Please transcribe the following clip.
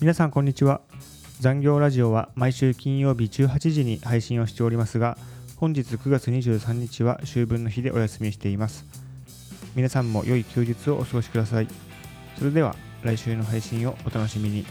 皆さんこんにちは。残業ラジオは毎週金曜日18時に配信をしておりますが本日9月23日は秋分の日でお休みしています。皆さんも良い休日をお過ごしください。それでは来週の配信をお楽しみに。